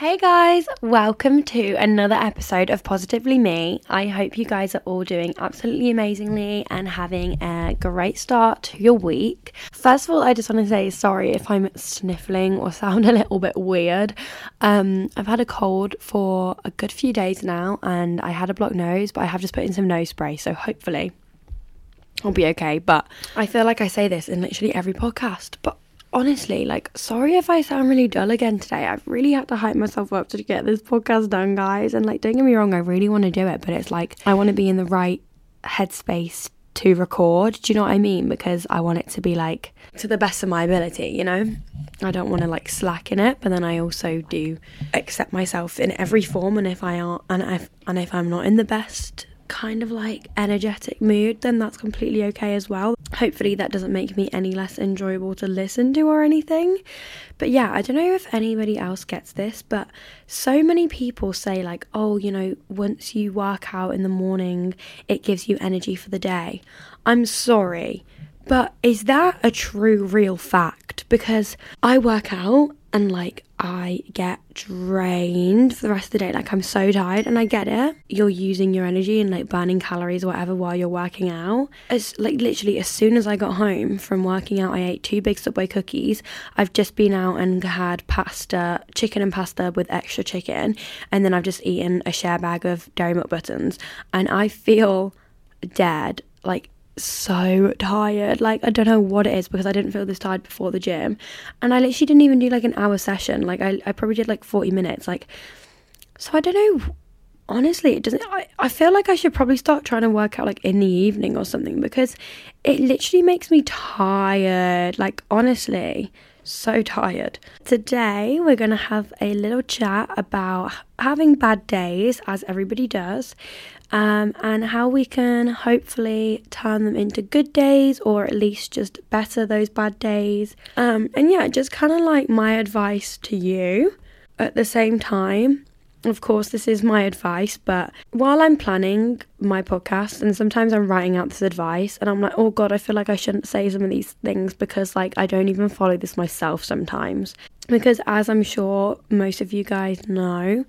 Hey guys, welcome to another episode of Positively Me. I hope you guys are all doing absolutely amazingly and having a great start to your week. First of all, I just want to say sorry if I'm sniffling or sound a little bit weird. Um, I've had a cold for a good few days now and I had a blocked nose, but I have just put in some nose spray, so hopefully I'll be okay. But I feel like I say this in literally every podcast, but honestly, like, sorry if I sound really dull again today. I've really had to hype myself up to get this podcast done, guys. And, like, don't get me wrong, I really want to do it, but it's like, I want to be in the right headspace to record. Do you know what I mean? Because I want it to be, like, to the best of my ability, you know? I don't want to, like, slack in it, but then I also do accept myself in every form. And if I aren't, and if, and if I'm not in the best kind of like energetic mood, then that's completely okay as well. Hopefully, that doesn't make me any less enjoyable to listen to or anything. But yeah, I don't know if anybody else gets this, but so many people say, like, oh, you know, once you work out in the morning, it gives you energy for the day. I'm sorry. But is that a true, real fact? Because I work out and like I get drained for the rest of the day. Like I'm so tired and I get it. You're using your energy and like burning calories or whatever while you're working out. As like literally as soon as I got home from working out, I ate two big Subway cookies. I've just been out and had pasta, chicken and pasta with extra chicken, and then I've just eaten a share bag of Dairy Milk buttons, and I feel dead. Like so tired. Like, I don't know what it is because I didn't feel this tired before the gym. And I literally didn't even do like an hour session. Like, I, I probably did like 40 minutes. Like, so I don't know. Honestly, it doesn't. I, I feel like I should probably start trying to work out like in the evening or something because it literally makes me tired. Like, honestly, so tired. Today, we're going to have a little chat about having bad days, as everybody does, um, and how we can hopefully turn them into good days or at least just better those bad days. Um, and yeah, just kind of like my advice to you at the same time. Of course, this is my advice, but while I'm planning my podcast, and sometimes I'm writing out this advice, and I'm like, oh God, I feel like I shouldn't say some of these things because, like, I don't even follow this myself sometimes. Because, as I'm sure most of you guys know,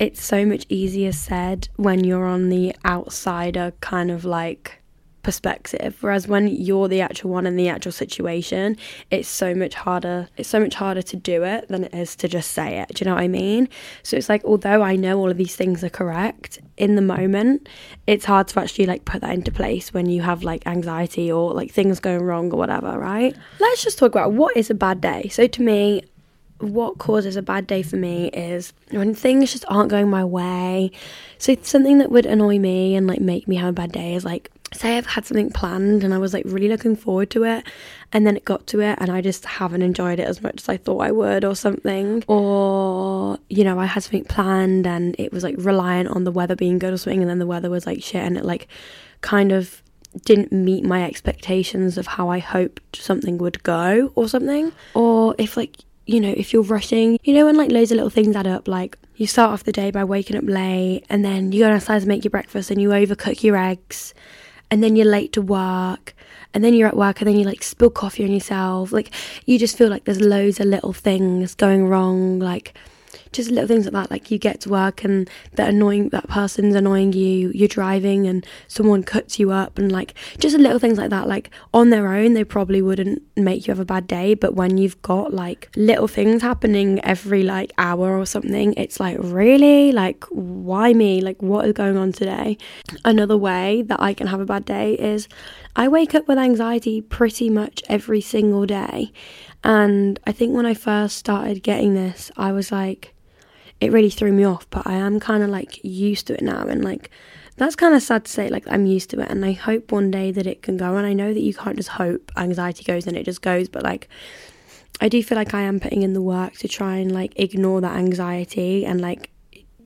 it's so much easier said when you're on the outsider kind of like perspective whereas when you're the actual one in the actual situation it's so much harder it's so much harder to do it than it is to just say it do you know what i mean? So it's like although i know all of these things are correct in the moment it's hard to actually like put that into place when you have like anxiety or like things going wrong or whatever right? Let's just talk about what is a bad day. So to me what causes a bad day for me is when things just aren't going my way. So something that would annoy me and like make me have a bad day is like say I've had something planned and I was like really looking forward to it and then it got to it and I just haven't enjoyed it as much as I thought I would or something or you know I had something planned and it was like reliant on the weather being good or something and then the weather was like shit and it like kind of didn't meet my expectations of how I hoped something would go or something or if like you know, if you're rushing, you know, when like loads of little things add up, like you start off the day by waking up late and then you go downstairs and make your breakfast and you overcook your eggs and then you're late to work and then you're at work and then you like spill coffee on yourself. Like you just feel like there's loads of little things going wrong, like just little things like that. Like you get to work and that annoying that person's annoying you. You're driving and someone cuts you up and like just little things like that. Like on their own, they probably wouldn't make you have a bad day, but when you've got like little things happening every like hour or something, it's like really like why me? Like what is going on today? Another way that I can have a bad day is I wake up with anxiety pretty much every single day. And I think when I first started getting this, I was like, it really threw me off, but I am kind of like used to it now. And like, that's kind of sad to say, like, I'm used to it. And I hope one day that it can go. And I know that you can't just hope anxiety goes and it just goes, but like, I do feel like I am putting in the work to try and like ignore that anxiety and like,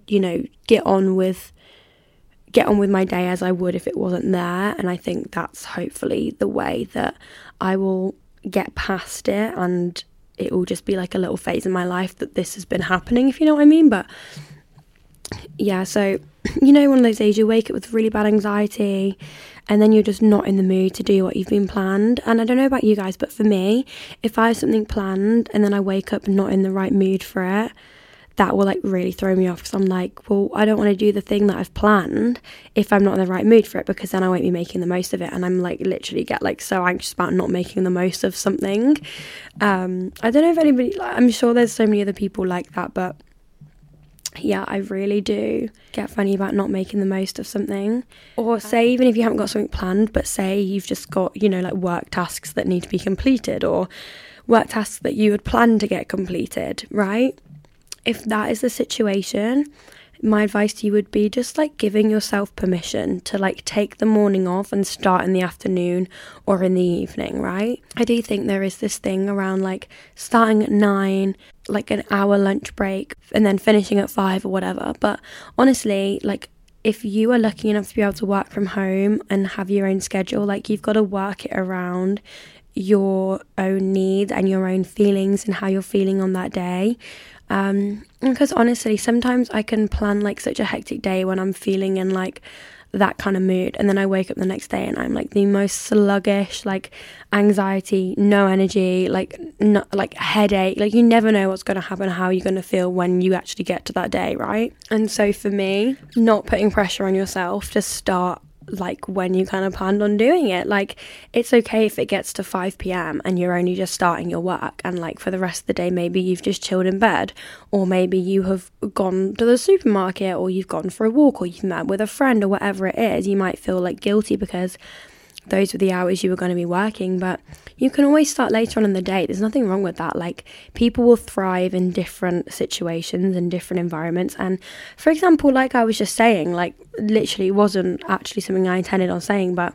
you know, get on with get on with my day as I would if it wasn't there. And I think that's hopefully the way that I will get past it and it will just be like a little phase in my life that this has been happening, if you know what I mean. But yeah, so you know, one of those days you wake up with really bad anxiety and then you're just not in the mood to do what you've been planned. And I don't know about you guys, but for me, if I have something planned and then I wake up not in the right mood for it, that will like really throw me off because I'm like, well, I don't want to do the thing that I've planned if I'm not in the right mood for it because then I won't be making the most of it. And I'm like, literally get like so anxious about not making the most of something. Um, I don't know if anybody, like, I'm sure there's so many other people like that, but yeah, I really do get funny about not making the most of something. Or say, even if you haven't got something planned, but say you've just got, you know, like work tasks that need to be completed or work tasks that you had planned to get completed, right? If that is the situation, my advice to you would be just like giving yourself permission to like take the morning off and start in the afternoon or in the evening, right? I do think there is this thing around like starting at nine, like an hour lunch break, and then finishing at five or whatever. But honestly, like if you are lucky enough to be able to work from home and have your own schedule, like you've got to work it around your own needs and your own feelings and how you're feeling on that day. Um, because honestly, sometimes I can plan like such a hectic day when I'm feeling in like that kind of mood, and then I wake up the next day and I'm like the most sluggish, like anxiety, no energy, like no, like headache. Like you never know what's going to happen, how you're going to feel when you actually get to that day, right? And so for me, not putting pressure on yourself to start like when you kind of planned on doing it. Like it's okay if it gets to 5 p.m. and you're only just starting your work and like for the rest of the day maybe you've just chilled in bed or maybe you have gone to the supermarket or you've gone for a walk or you've met with a friend or whatever it is. You might feel like guilty because those were the hours you were going to be working, but you can always start later on in the day. There's nothing wrong with that. Like, people will thrive in different situations and different environments. And for example, like I was just saying, like, literally wasn't actually something I intended on saying, but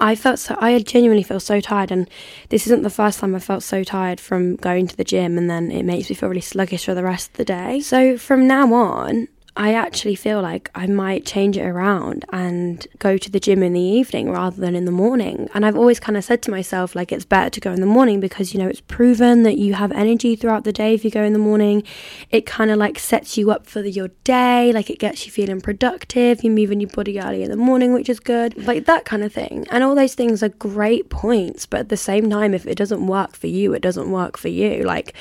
I felt so, I genuinely feel so tired. And this isn't the first time I felt so tired from going to the gym, and then it makes me feel really sluggish for the rest of the day. So from now on, I actually feel like I might change it around and go to the gym in the evening rather than in the morning. And I've always kind of said to myself, like, it's better to go in the morning because, you know, it's proven that you have energy throughout the day if you go in the morning. It kind of like sets you up for the, your day, like, it gets you feeling productive. You're moving your body early in the morning, which is good, like that kind of thing. And all those things are great points, but at the same time, if it doesn't work for you, it doesn't work for you. Like,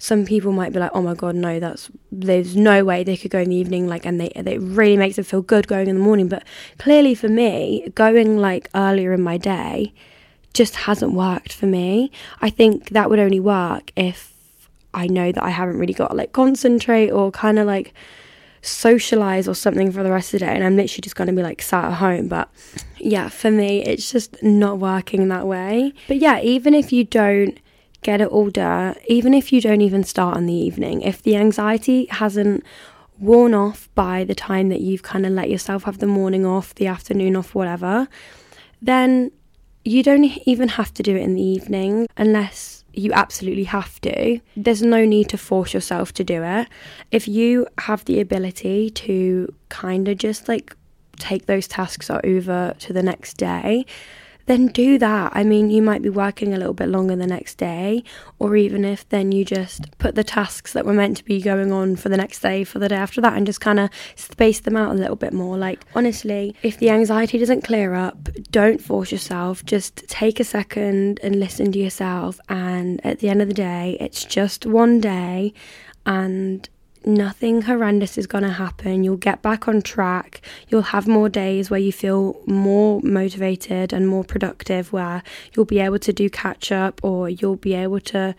some people might be like, oh my god, no, that's there's no way they could go in the evening, like, and they it really makes them feel good going in the morning. But clearly, for me, going like earlier in my day just hasn't worked for me. I think that would only work if I know that I haven't really got like concentrate or kind of like socialize or something for the rest of the day and I'm literally just going to be like sat at home but yeah for me it's just not working that way but yeah even if you don't get it all done, even if you don't even start in the evening. If the anxiety hasn't worn off by the time that you've kind of let yourself have the morning off, the afternoon off, whatever, then you don't even have to do it in the evening unless you absolutely have to. There's no need to force yourself to do it. If you have the ability to kind of just like take those tasks over to the next day, then do that. I mean, you might be working a little bit longer the next day, or even if then you just put the tasks that were meant to be going on for the next day for the day after that and just kind of space them out a little bit more. Like, honestly, if the anxiety doesn't clear up, don't force yourself. Just take a second and listen to yourself. And at the end of the day, it's just one day, and nothing horrendous is going to happen. You'll get back on track. You'll have more days where you feel more motivated and more productive, where you'll be able to do catch up or you'll be able to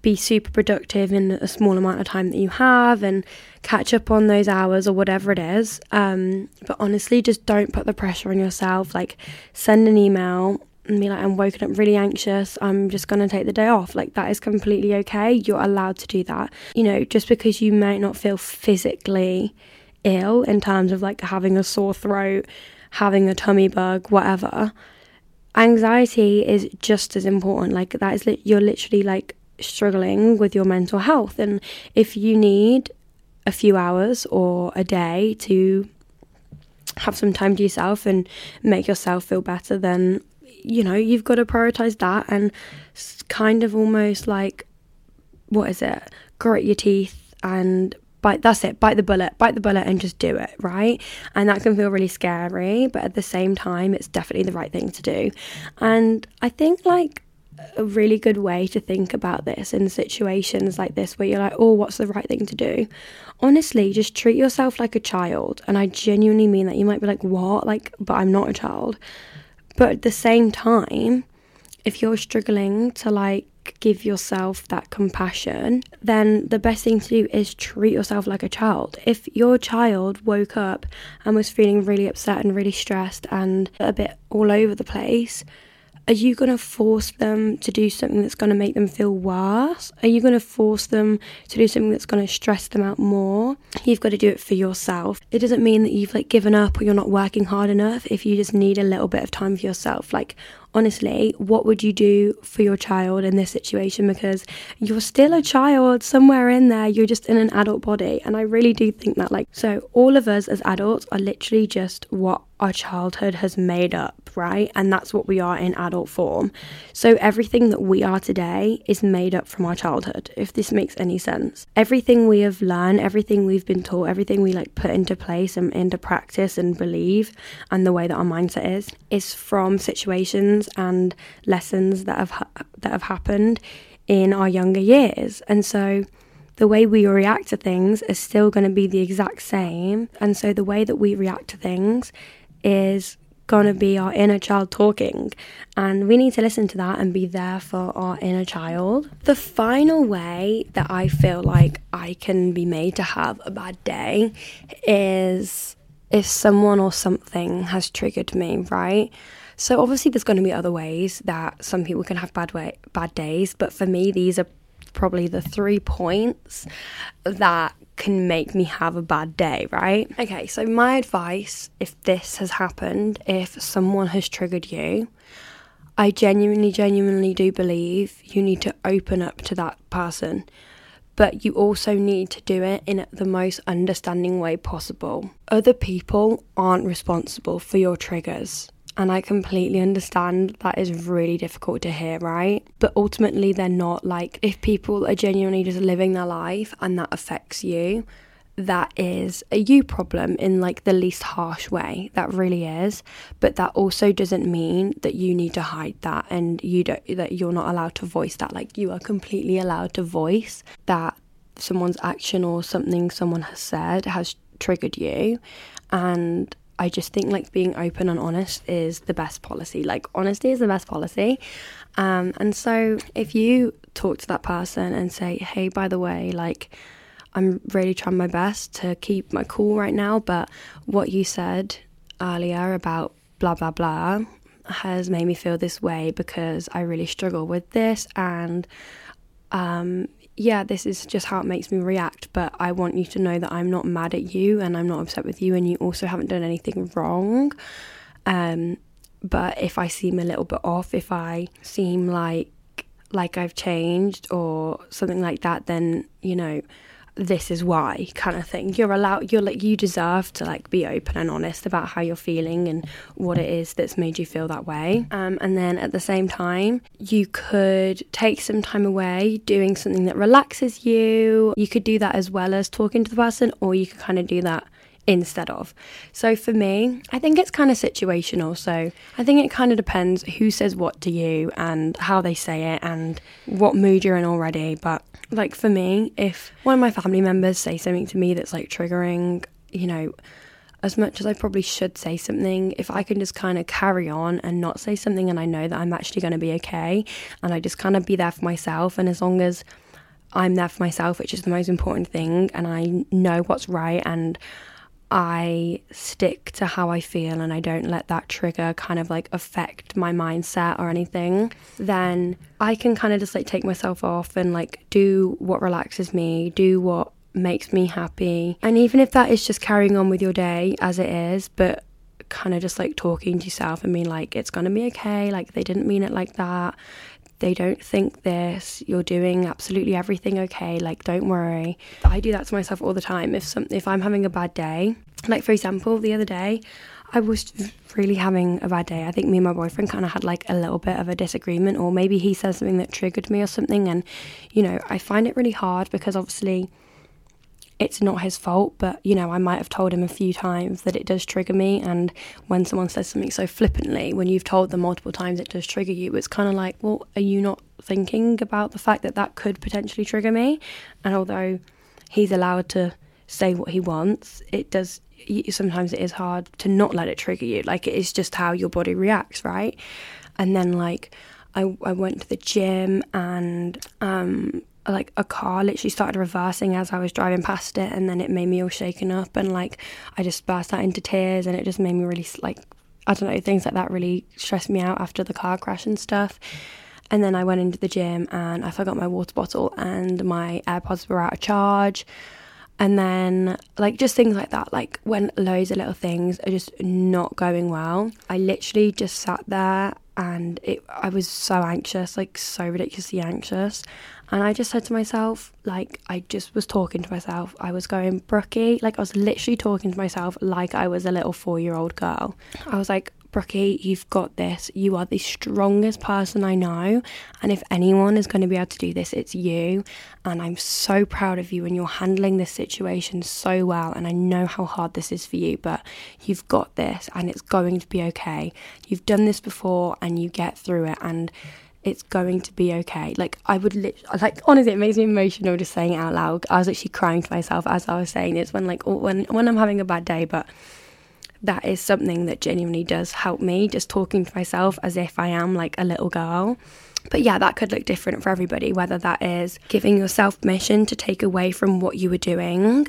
be super productive in a small amount of time that you have and catch up on those hours or whatever it is. Um, but honestly, just don't put the pressure on yourself. Like, send an email and be like, I'm woken up really anxious, I'm just going to take the day off. Like, that is completely okay. You're allowed to do that. You know, just because you might not feel physically ill in terms of like having a sore throat, having a tummy bug, whatever, anxiety is just as important. Like, that is, li- you're literally like struggling with your mental health. And if you need a few hours or a day to have some time to yourself and make yourself feel better, then you know, you've got to prioritize that and kind of almost like, what is it? Grit your teeth and bite. That's it. Bite the bullet. Bite the bullet and just do it, right? And that can feel really scary, but at the same time, it's definitely the right thing to do. And I think like a really good way to think about this in situations like this where you're like, oh, what's the right thing to do? Honestly, just treat yourself like a child. And I genuinely mean that. You might be like, what? Like, but I'm not a child. But at the same time, if you're struggling to like give yourself that compassion, then the best thing to do is treat yourself like a child. If your child woke up and was feeling really upset and really stressed and a bit all over the place, are you going to force them to do something that's going to make them feel worse? Are you going to force them to do something that's going to stress them out more? You've got to do it for yourself. It doesn't mean that you've like given up or you're not working hard enough if you just need a little bit of time for yourself. Like honestly, what would you do for your child in this situation? Because you're still a child somewhere in there, you're just in an adult body. And I really do think that, like, so all of us as adults are literally just what our childhood has made up, right? And that's what we are in adult form. So everything that we are today is made up from our childhood, if this makes any sense. Everything we have learned, everything we've been taught, everything we like put into place and into practice and believe, and the way that our mindset is, is from situations and lessons that have ha- that have happened in our younger years. And so the way we react to things is still going to be the exact same. And so the way that we react to things is going to be our inner child talking. And we need to listen to that and be there for our inner child. The final way that I feel like I can be made to have a bad day is if someone or something has triggered me, right? So obviously there's going to be other ways that some people can have bad way bad days, but for me these are probably the three points that can make me have a bad day, right? Okay, so my advice if this has happened, if someone has triggered you, I genuinely, genuinely do believe you need to open up to that person, but you also need to do it in the most understanding way possible. Other people aren't responsible for your triggers. And I completely understand that is really difficult to hear, right? But ultimately, they're not like if people are genuinely just living their life and that affects you, that is a you problem in like the least harsh way. That really is. But that also doesn't mean that you need to hide that and you don't that you're not allowed to voice that. Like you are completely allowed to voice that someone's action or something someone has said has triggered you and I just think like being open and honest is the best policy. Like honesty is the best policy. Um, and so if you talk to that person and say, hey, by the way, like I'm really trying my best to keep my cool right now, but what you said earlier about blah blah blah has made me feel this way because I really struggle with this and um, yeah, this is just how it makes me react, but I want you to know that I'm not mad at you and I'm not upset with you, and you also haven't done anything wrong. Um, but if I seem a little bit off, if I seem like like I've changed or something like that, then you know this is why kind of thing. You're allowed you're like you deserve to like be open and honest about how you're feeling and what it is that's made you feel that way. Um, and then at the same time you could take some time away doing something that relaxes you. You could do that as well as talking to the person or you could kind of do that instead of. So for me, I think it's kind of situational. So I think it kind of depends who says what to you and how they say it and what mood you're in already. But like for me, if one of my family members say something to me that's like triggering, you know, as much as I probably should say something, if I can just kind of carry on and not say something and I know that I'm actually going to be okay and I just kind of be there for myself and as long as I'm there for myself, which is the most important thing, and I know what's right and I stick to how I feel and I don't let that trigger kind of like affect my mindset or anything, then I can kind of just like take myself off and like do what relaxes me, do what makes me happy. And even if that is just carrying on with your day as it is, but kind of just like talking to yourself and being like, it's gonna be okay, like they didn't mean it like that they don't think this you're doing absolutely everything okay like don't worry. I do that to myself all the time. If some if i'm having a bad day like for example the other day i was really having a bad day. I think me and my boyfriend kind of had like a little bit of a disagreement or maybe he said something that triggered me or something and you know i find it really hard because obviously it's not his fault, but you know, I might have told him a few times that it does trigger me. And when someone says something so flippantly, when you've told them multiple times it does trigger you, it's kind of like, well, are you not thinking about the fact that that could potentially trigger me? And although he's allowed to say what he wants, it does sometimes it is hard to not let it trigger you. Like it is just how your body reacts, right? And then like I, I went to the gym and um, like a car literally started reversing as I was driving past it, and then it made me all shaken up, and like I just burst out into tears, and it just made me really like I don't know things like that really stressed me out after the car crash and stuff. And then I went into the gym and I forgot my water bottle and my AirPods were out of charge. And then, like, just things like that, like when loads of little things are just not going well, I literally just sat there and it, I was so anxious, like, so ridiculously anxious. And I just said to myself, like, I just was talking to myself. I was going, Brookie, like, I was literally talking to myself like I was a little four year old girl. I was like, Brookie, you've got this. You are the strongest person I know. And if anyone is going to be able to do this, it's you. And I'm so proud of you. And you're handling this situation so well. And I know how hard this is for you, but you've got this and it's going to be okay. You've done this before and you get through it. And it's going to be okay. Like I would like honestly, it makes me emotional just saying it out loud. I was actually crying to myself as I was saying it. It's when like when when I'm having a bad day, but that is something that genuinely does help me. Just talking to myself as if I am like a little girl. But yeah, that could look different for everybody. Whether that is giving yourself permission to take away from what you were doing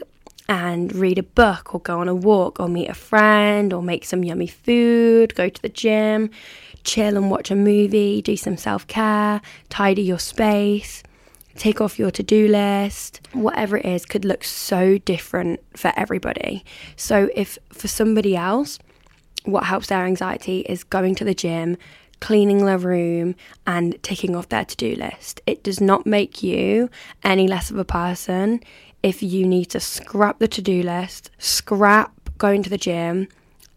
and read a book or go on a walk or meet a friend or make some yummy food, go to the gym chill and watch a movie, do some self care, tidy your space, take off your to do list, whatever it is, could look so different for everybody. So, if for somebody else, what helps their anxiety is going to the gym, cleaning their room, and ticking off their to do list. It does not make you any less of a person if you need to scrap the to do list, scrap going to the gym,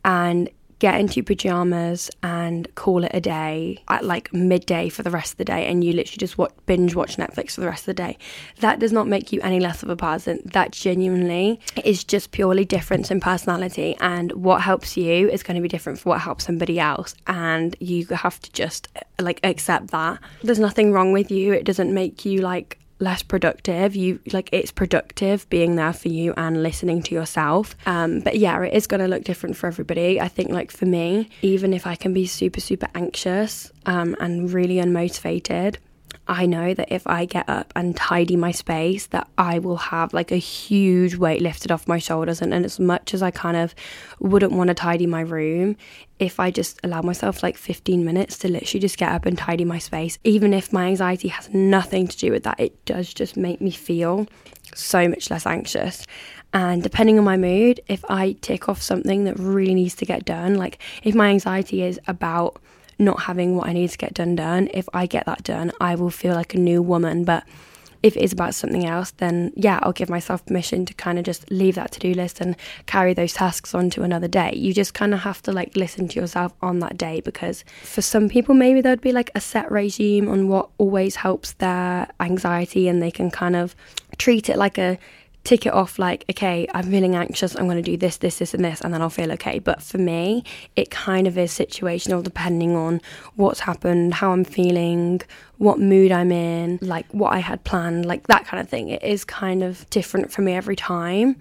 and get into your pajamas and call it a day at like midday for the rest of the day and you literally just watch, binge watch Netflix for the rest of the day. That does not make you any less of a person. That genuinely is just purely difference in personality and what helps you is going to be different for what helps somebody else and you have to just like accept that. There's nothing wrong with you. It doesn't make you like less productive. You like it's productive being there for you and listening to yourself. Um, but yeah, it is going to look different for everybody. I think like for me, even if I can be super super anxious um, and really unmotivated, I know that if I get up and tidy my space, that I will have like a huge weight lifted off my shoulders. And, and as much as I kind of wouldn't want to tidy my room, if I just allow myself like 15 minutes to literally just get up and tidy my space, even if my anxiety has nothing to do with that, it does just make me feel so much less anxious. And depending on my mood, if I tick off something that really needs to get done, like if my anxiety is about not having what I need to get done done, if I get that done, I will feel like a new woman. But if it is about something else, then yeah, I'll give myself permission to kind of just leave that to do list and carry those tasks on to another day. You just kind of have to like listen to yourself on that day because for some people, maybe there'd be like a set regime on what always helps their anxiety and they can kind of treat it like a tick it off like, okay, I'm feeling anxious, I'm going to do this, this, this, and this, and then I'll feel okay. But for me, it kind of is situational depending on what's happened, how I'm feeling, what mood I'm in, like what I had planned, like that kind of thing. It is kind of different for me every time.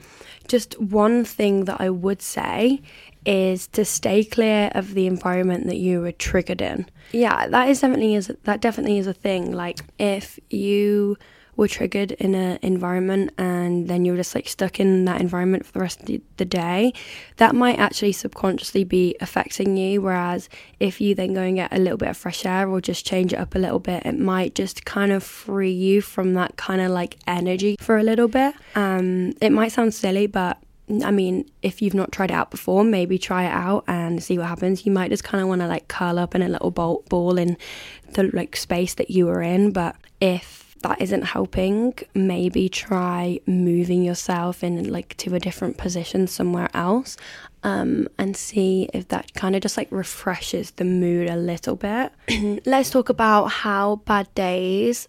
Just one thing that I would say is to stay clear of the environment that you were triggered in. Yeah, that is definitely is that definitely is a thing. Like if you were triggered in an environment and then you're just like stuck in that environment for the rest of the, the day, that might actually subconsciously be affecting you. Whereas if you then go and get a little bit of fresh air or just change it up a little bit, it might just kind of free you from that kind of like energy for a little bit. Um, it might sound silly, but I mean, if you've not tried it out before, maybe try it out and see what happens. You might just kind of want to like curl up in a little ball, ball in the like space that you were in. But if that isn't helping, maybe try moving yourself in like to a different position somewhere else um, and see if that kind of just like refreshes the mood a little bit. Let's talk about how bad days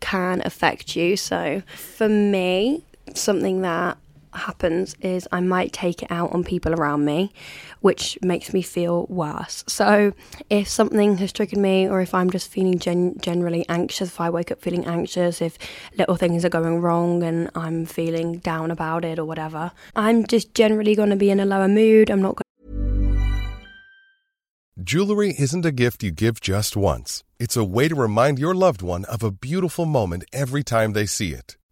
can affect you. So, for me, something that happens is I might take it out on people around me, which makes me feel worse. So, if something has triggered me, or if I'm just feeling gen- generally anxious, if I wake up feeling anxious, if little things are going wrong and I'm feeling down about it or whatever, I'm just generally going to be in a lower mood. I'm not going Jewelry isn't a gift you give just once, it's a way to remind your loved one of a beautiful moment every time they see it.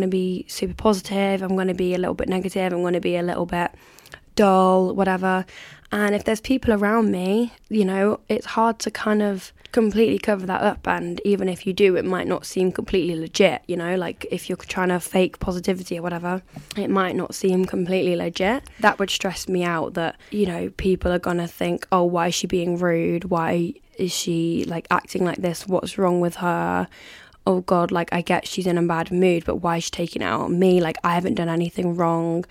Going to be super positive. I'm going to be a little bit negative. I'm going to be a little bit dull, whatever. And if there's people around me, you know, it's hard to kind of completely cover that up. And even if you do, it might not seem completely legit, you know, like if you're trying to fake positivity or whatever, it might not seem completely legit. That would stress me out that, you know, people are going to think, oh, why is she being rude? Why is she like acting like this? What's wrong with her? Oh god, like I get she's in a bad mood, but why is she taking it out on me? Like I haven't done anything wrong.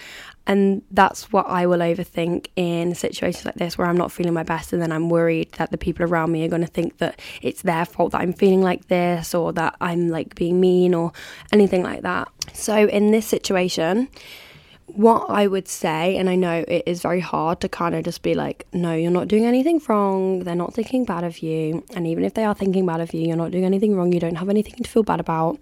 And that's what I will overthink in situations like this where I'm not feeling my best and then I'm worried that the people around me are going to think that it's their fault that I'm feeling like this or that I'm like being mean or anything like that. So in this situation, what I would say, and I know it is very hard to kind of just be like, no, you're not doing anything wrong. They're not thinking bad of you. And even if they are thinking bad of you, you're not doing anything wrong. You don't have anything to feel bad about.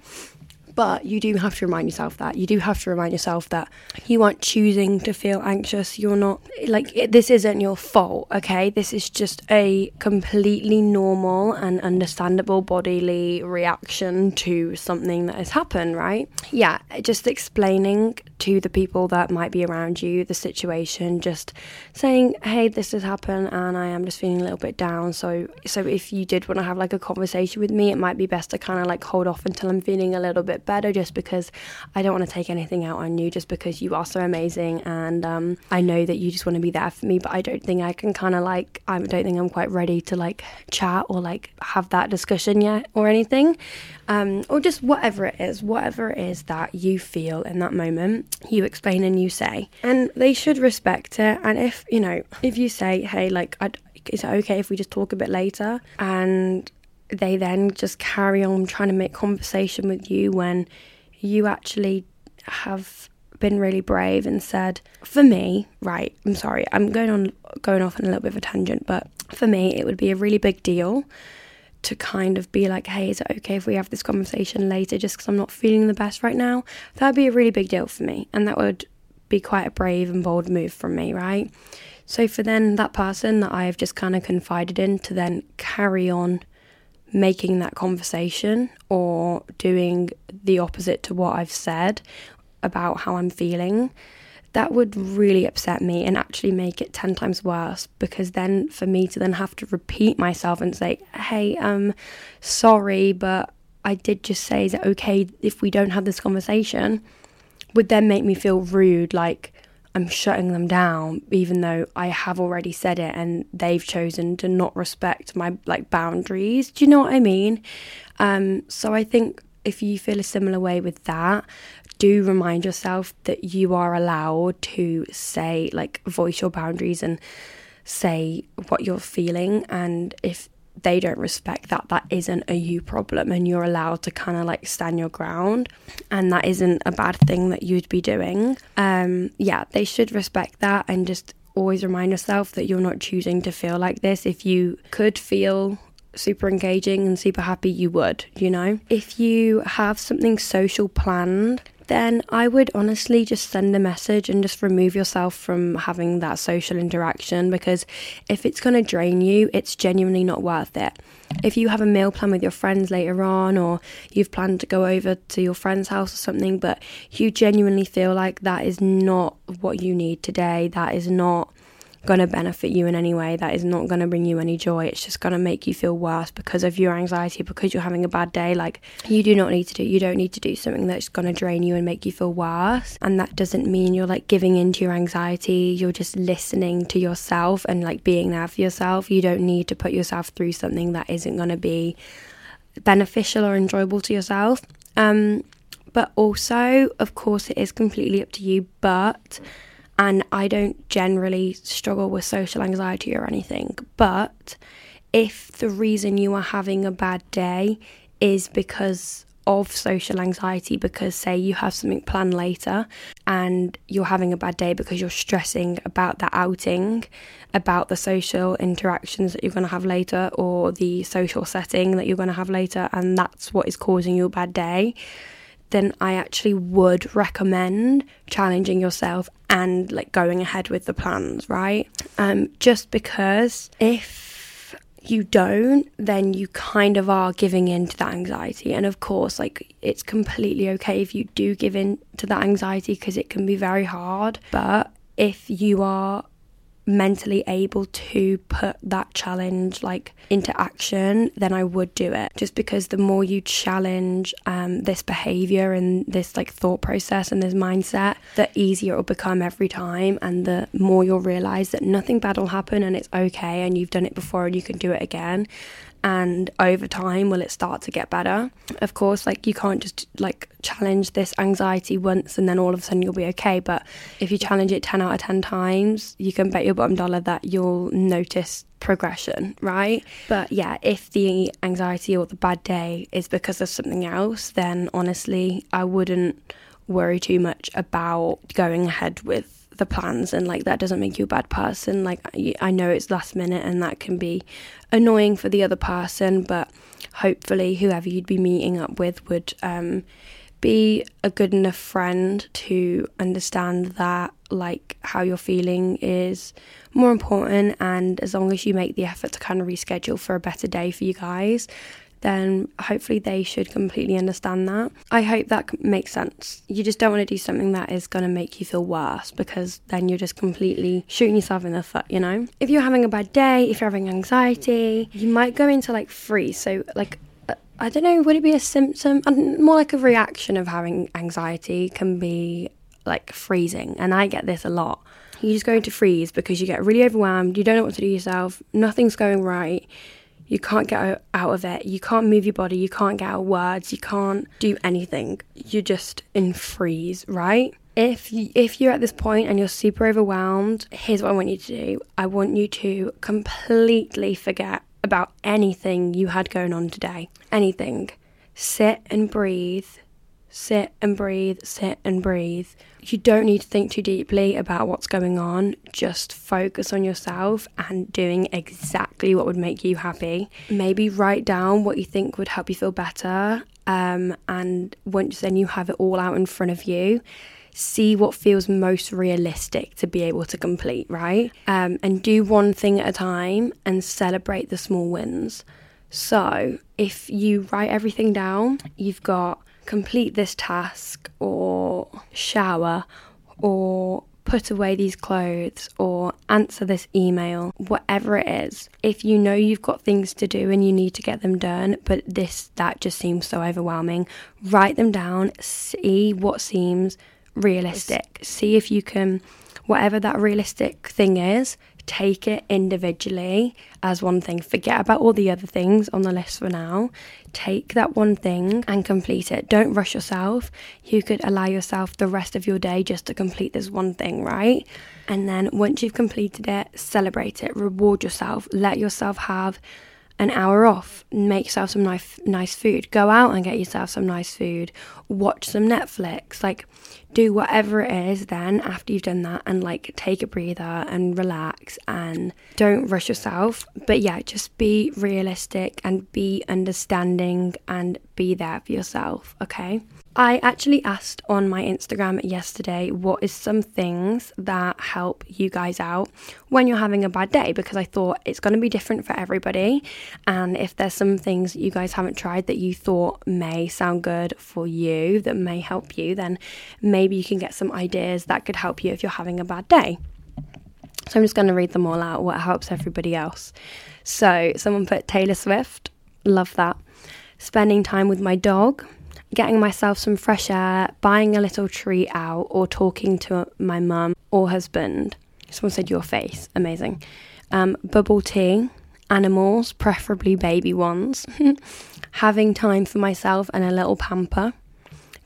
But you do have to remind yourself that. You do have to remind yourself that you aren't choosing to feel anxious. You're not, like, it, this isn't your fault, okay? This is just a completely normal and understandable bodily reaction to something that has happened, right? Yeah, just explaining to the people that might be around you the situation, just saying, hey, this has happened and I am just feeling a little bit down. So, so if you did want to have like a conversation with me, it might be best to kind of like hold off until I'm feeling a little bit better just because I don't want to take anything out on you just because you are so amazing and um, I know that you just want to be there for me but I don't think I can kind of like I don't think I'm quite ready to like chat or like have that discussion yet or anything. Um, or just whatever it is whatever it is that you feel in that moment you explain and you say. And they should respect it. And if you know if you say hey like I'd, is it okay if we just talk a bit later? And they then just carry on trying to make conversation with you when you actually have been really brave and said, for me, right, I'm sorry, I'm going on going off on a little bit of a tangent, but for me, it would be a really big deal to kind of be like, hey, is it okay if we have this conversation later just because I'm not feeling the best right now? That would be a really big deal for me. And that would be quite a brave and bold move from me, right? So for then that person that I've just kind of confided in to then carry on making that conversation or doing the opposite to what I've said about how I'm feeling, that would really upset me and actually make it 10 times worse because then for me to then have to repeat myself and say, hey, um, sorry, but I did just say, is it okay if we don't have this conversation? Would then make me feel rude, like I'm shutting them down, even though I have already said it and they've chosen to not respect my like boundaries. Do you know what I mean? Um, so I think if you feel a similar way with that, do remind yourself that you are allowed to say, like, voice your boundaries and say what you're feeling. And if they don't respect that, that isn't a you problem, and you're allowed to kind of like stand your ground, and that isn't a bad thing that you'd be doing. Um, yeah, they should respect that and just always remind yourself that you're not choosing to feel like this. If you could feel super engaging and super happy, you would, you know? If you have something social planned, then I would honestly just send a message and just remove yourself from having that social interaction because if it's going to drain you, it's genuinely not worth it. If you have a meal plan with your friends later on, or you've planned to go over to your friend's house or something, but you genuinely feel like that is not what you need today, that is not going to benefit you in any way, that is not going to bring you any joy. It's just going to make you feel worse because of your anxiety, because you're having a bad day. Like, you do not need to do, you don't need to do something that's going to drain you and make you feel worse. And that doesn't mean you're like giving into your anxiety. You're just listening to yourself and like being there for yourself. You don't need to put yourself through something that isn't going to be beneficial or enjoyable to yourself. Um, but also, of course, it is completely up to you. But and I don't generally struggle with social anxiety or anything. But if the reason you are having a bad day is because of social anxiety because say you have something planned later and you're having a bad day because you're stressing about that outing about the social interactions that you're going to have later or the social setting that you're going to have later and that's what is causing you a bad day then I actually would recommend challenging yourself and like going ahead with the plans, right? Um, just because if you don't, then you kind of are giving in to that anxiety. And of course, like it's completely okay if you do give in to that anxiety because it can be very hard. But if you are mentally able to put that challenge like into action, then I would do it. Just because the more you challenge um, this behavior and this like thought process and this mindset, the easier it will become every time, and the more you'll realize that nothing bad will happen and it's okay, and you've done it before and you can do it again and over time will it start to get better? Of course like you can't just like challenge this anxiety once and then all of a sudden you'll be okay but if you challenge it 10 out of 10 times you can bet your bottom dollar that you'll notice progression right? But yeah if the anxiety or the bad day is because of something else then honestly i wouldn't worry too much about going ahead with the plans and like that doesn't make you a bad person. Like I know it's last minute and that can be annoying for the other person but hopefully whoever you'd be meeting up with would um, be a good enough friend to understand that like how you're feeling is more important and as long as you make the effort to kind of reschedule for a better day for you guys then hopefully they should completely understand that. I hope that makes sense. You just don't want to do something that is going to make you feel worse because then you're just completely shooting yourself in the foot, you know? If you're having a bad day, if you're having anxiety, you might go into like freeze. So, like, uh, I don't know, would it be a symptom? And more like a reaction of having anxiety can be like freezing. And I get this a lot. You just go into freeze because you get really overwhelmed, you don't know what to do yourself, nothing's going right you can't get out of it. You can't move your body. You can't get out words. You can't do anything. You're just in freeze, right? If you, if you're at this point and you're super overwhelmed, here's what I want you to do. I want you to completely forget about anything you had going on today. Anything. Sit and breathe sit and breathe, sit and breathe. You don't need to think too deeply about what's going on. Just focus on yourself and doing exactly what would make you happy. Maybe write down what you think would help you feel better. Um, and once then you have it all out in front of you, see what feels most realistic to be able to complete, right? Um, and do one thing at a time and celebrate the small wins. So, if you write everything down, you've got complete this task or shower or put away these clothes or answer this email, whatever it is. If you know you've got things to do and you need to get them done, but this that just seems so overwhelming, write them down, see what seems realistic. See if you can whatever that realistic thing is, take it individually as one thing. Forget about all the other things on the list for now. Take that one thing and complete it. Don't rush yourself. You could allow yourself the rest of your day just to complete this one thing, right? And then once you've completed it, celebrate it, reward yourself, let yourself have an hour off, make yourself some nice nice food, go out and get yourself some nice food, watch some Netflix, like do whatever it is then after you've done that and like take a breather and relax and don't rush yourself. But yeah, just be realistic and be understanding and be there for yourself, okay? I actually asked on my Instagram yesterday what is some things that help you guys out when you're having a bad day because I thought it's going to be different for everybody. And if there's some things you guys haven't tried that you thought may sound good for you, that may help you, then maybe you can get some ideas that could help you if you're having a bad day. So I'm just going to read them all out, what helps everybody else. So someone put Taylor Swift, love that. Spending time with my dog getting myself some fresh air, buying a little treat out, or talking to my mum or husband. Someone said your face, amazing. Um, bubble tea, animals, preferably baby ones, having time for myself and a little pamper,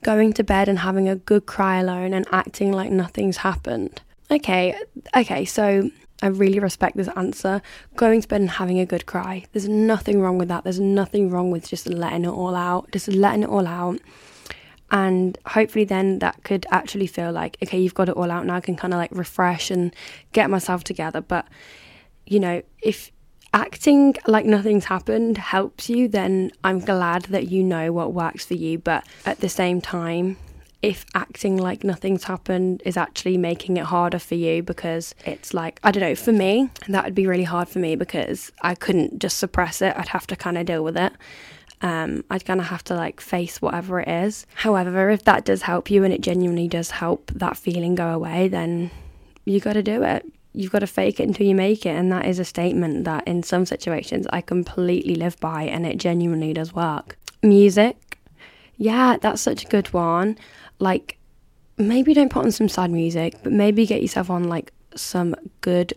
going to bed and having a good cry alone and acting like nothing's happened. Okay, okay, so I really respect this answer. Going to bed and having a good cry. There's nothing wrong with that. There's nothing wrong with just letting it all out, just letting it all out. And hopefully, then that could actually feel like, okay, you've got it all out now. I can kind of like refresh and get myself together. But, you know, if acting like nothing's happened helps you, then I'm glad that you know what works for you. But at the same time, if acting like nothing's happened is actually making it harder for you because it's like, I don't know, for me, that would be really hard for me because I couldn't just suppress it. I'd have to kind of deal with it. Um, I'd kind of have to like face whatever it is. However, if that does help you and it genuinely does help that feeling go away, then you got to do it. You've got to fake it until you make it. And that is a statement that in some situations I completely live by and it genuinely does work. Music. Yeah, that's such a good one like maybe don't put on some sad music, but maybe get yourself on like some good,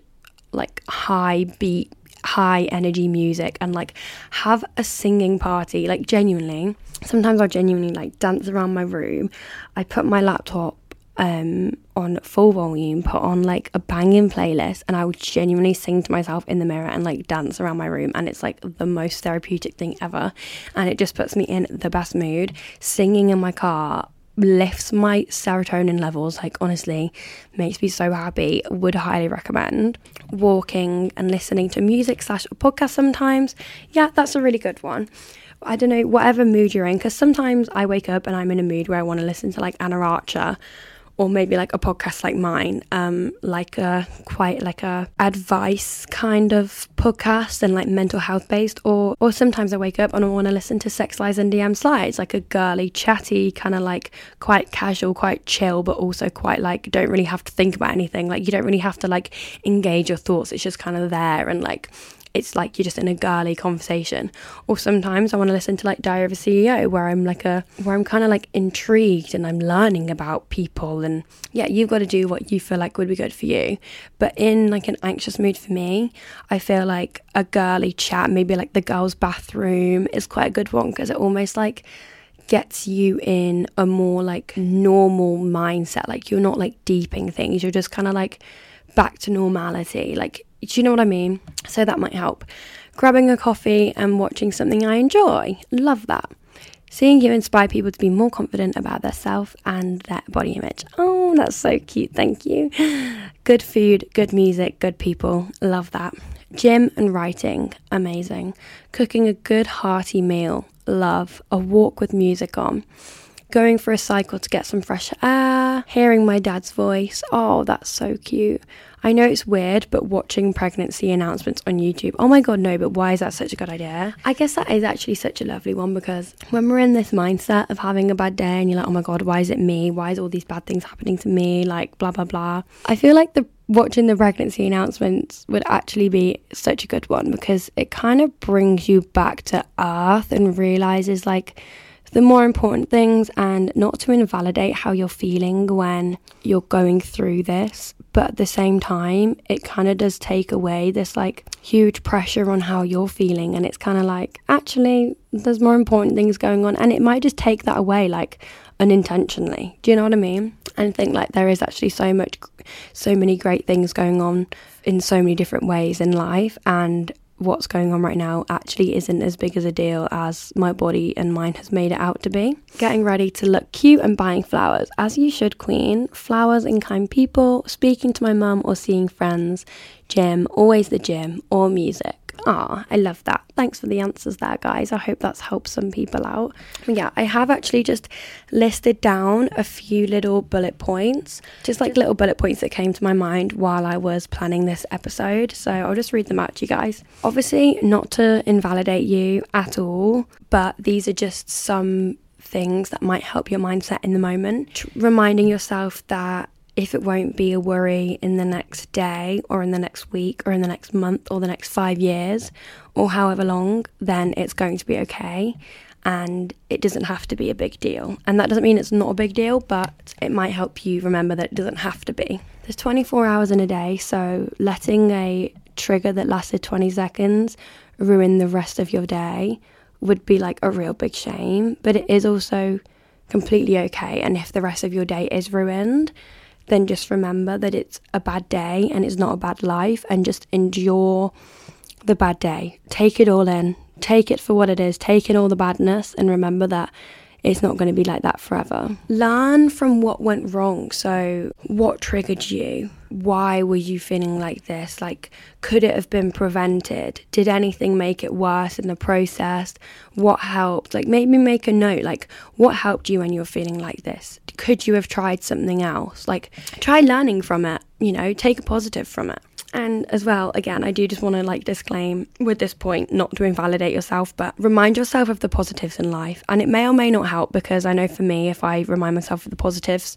like high beat, high energy music and like have a singing party. Like, genuinely, sometimes I genuinely like dance around my room. I put my laptop um on full volume, put on like a banging playlist, and I would genuinely sing to myself in the mirror and like dance around my room. And it's like the most therapeutic thing ever. And it just puts me in the best mood. Singing in my car lifts my serotonin levels like honestly makes me so happy would highly recommend walking and listening to music slash a podcast sometimes. Yeah that's a really good one. I don't know whatever mood you're in because sometimes i wake up and i'm in a mood where i want to listen to like anna archer or maybe like a podcast like mine, um, like a quite like a advice kind of podcast and like mental health based, or or sometimes I wake up and I want to listen to Sex Lies and DM Slides, like a girly, chatty kind of like quite casual, quite chill, but also quite like don't really have to think about anything. Like you don't really have to like engage your thoughts. It's just kind of there and like it's like you're just in a girly conversation. Or sometimes I want to listen to like Diary of a CEO where I'm like a where I'm kind of like intrigued and I'm learning about people and yeah, you've got to do what you feel like would be good for you. But in like an anxious mood for me, I feel like a girly chat, maybe like the girls' bathroom is quite a good one because it almost like gets you in a more like normal mindset. Like you're not like deeping things, you're just kind of like back to normality. Like do you know what I mean? So that might help. Grabbing a coffee and watching something I enjoy. Love that. Seeing you inspire people to be more confident about their self and their body image. Oh, that's so cute. Thank you. Good food, good music, good people. Love that. Gym and writing. Amazing. Cooking a good hearty meal. Love. A walk with music on going for a cycle to get some fresh air, hearing my dad's voice. Oh, that's so cute. I know it's weird, but watching pregnancy announcements on YouTube, oh my god, no, but why is that such a good idea? I guess that is actually such a lovely one because when we're in this mindset of having a bad day and you're like, oh my god, why is it me? Why is all these bad things happening to me? Like, blah, blah, blah. I feel like the watching the pregnancy announcements would actually be such a good one because it kind of brings you back to earth and realizes like the more important things and not to invalidate how you're feeling when you're going through this. But at the same time, it kind of does take away this like huge pressure on how you're feeling. And it's kind of like, actually, there's more important things going on. And it might just take that away, like unintentionally. Do you know what I mean? And I think like there is actually so much, so many great things going on in so many different ways in life. And what's going on right now actually isn't as big as a deal as my body and mind has made it out to be. Getting ready to look cute and buying flowers, as you should, Queen. Flowers and kind people, speaking to my mum or seeing friends, gym, always the gym, or music. Ah, I love that. Thanks for the answers there, guys. I hope that's helped some people out. Yeah, I have actually just listed down a few little bullet points, just like little bullet points that came to my mind while I was planning this episode. So I'll just read them out to you guys. Obviously, not to invalidate you at all, but these are just some things that might help your mindset in the moment. Reminding yourself that if it won't be a worry in the next day or in the next week or in the next month or the next five years or however long, then it's going to be okay. And it doesn't have to be a big deal. And that doesn't mean it's not a big deal, but it might help you remember that it doesn't have to be. There's 24 hours in a day, so letting a trigger that lasted 20 seconds ruin the rest of your day would be like a real big shame. But it is also completely okay. And if the rest of your day is ruined, then just remember that it's a bad day and it's not a bad life and just endure the bad day. Take it all in, take it for what it is, take in all the badness, and remember that it's not going to be like that forever. Learn from what went wrong. So, what triggered you? Why were you feeling like this? Like, could it have been prevented? Did anything make it worse in the process? What helped? Like, maybe make a note. Like, what helped you when you were feeling like this? Could you have tried something else? Like, try learning from it, you know, take a positive from it. And as well, again, I do just want to like disclaim with this point not to invalidate yourself, but remind yourself of the positives in life. And it may or may not help because I know for me, if I remind myself of the positives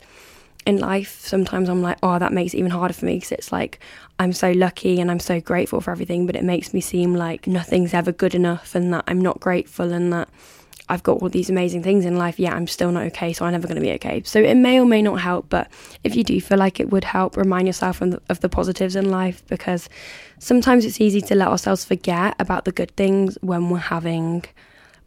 in life, sometimes I'm like, oh, that makes it even harder for me because it's like I'm so lucky and I'm so grateful for everything, but it makes me seem like nothing's ever good enough and that I'm not grateful and that I've got all these amazing things in life, yeah, I'm still not okay, so I'm never going to be okay. So it may or may not help, but if you do feel like it would help, remind yourself of the, of the positives in life because sometimes it's easy to let ourselves forget about the good things when we're having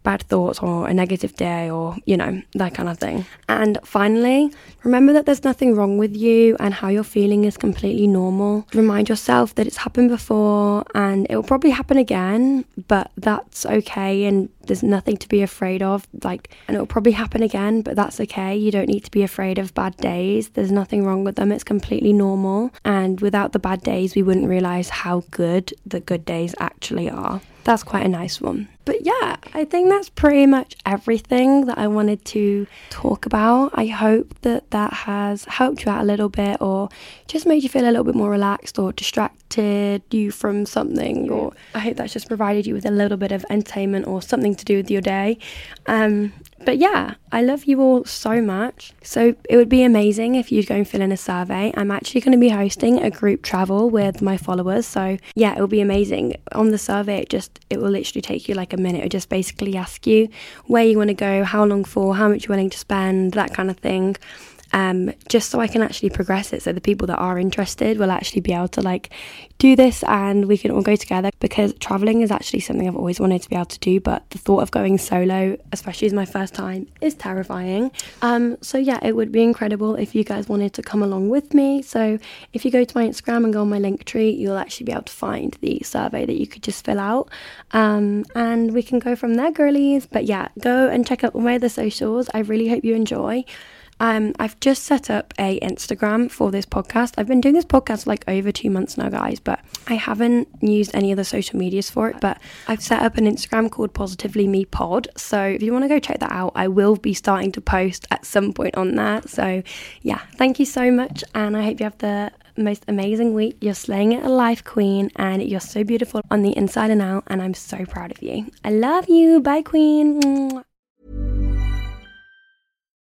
bad thoughts or a negative day or, you know, that kind of thing. And finally, remember that there's nothing wrong with you and how you're feeling is completely normal. Remind yourself that it's happened before and it will probably happen again, but that's okay and there's nothing to be afraid of. Like, and it will probably happen again, but that's okay. You don't need to be afraid of bad days. There's nothing wrong with them. It's completely normal. And without the bad days, we wouldn't realize how good the good days actually are that's quite a nice one. But yeah, I think that's pretty much everything that I wanted to talk about. I hope that that has helped you out a little bit or just made you feel a little bit more relaxed or distracted you from something. Or I hope that's just provided you with a little bit of entertainment or something to do with your day. Um, but yeah, I love you all so much. So it would be amazing if you'd go and fill in a survey. I'm actually going to be hosting a group travel with my followers. So yeah, it will be amazing. On the survey, it just it will literally take you like a minute. It just basically ask you where you want to go, how long for, how much you're willing to spend, that kind of thing. Um, just so I can actually progress it. So the people that are interested will actually be able to like do this and we can all go together because traveling is actually something I've always wanted to be able to do. But the thought of going solo, especially as my first time, is terrifying. Um, so yeah, it would be incredible if you guys wanted to come along with me. So if you go to my Instagram and go on my Linktree, you'll actually be able to find the survey that you could just fill out. Um, and we can go from there, girlies. But yeah, go and check out all my other socials. I really hope you enjoy. Um, I've just set up a Instagram for this podcast. I've been doing this podcast like over two months now, guys, but I haven't used any other social medias for it. But I've set up an Instagram called Positively Me Pod. So if you want to go check that out, I will be starting to post at some point on that. So yeah, thank you so much, and I hope you have the most amazing week. You're slaying it a life queen, and you're so beautiful on the inside and out. And I'm so proud of you. I love you. Bye, queen.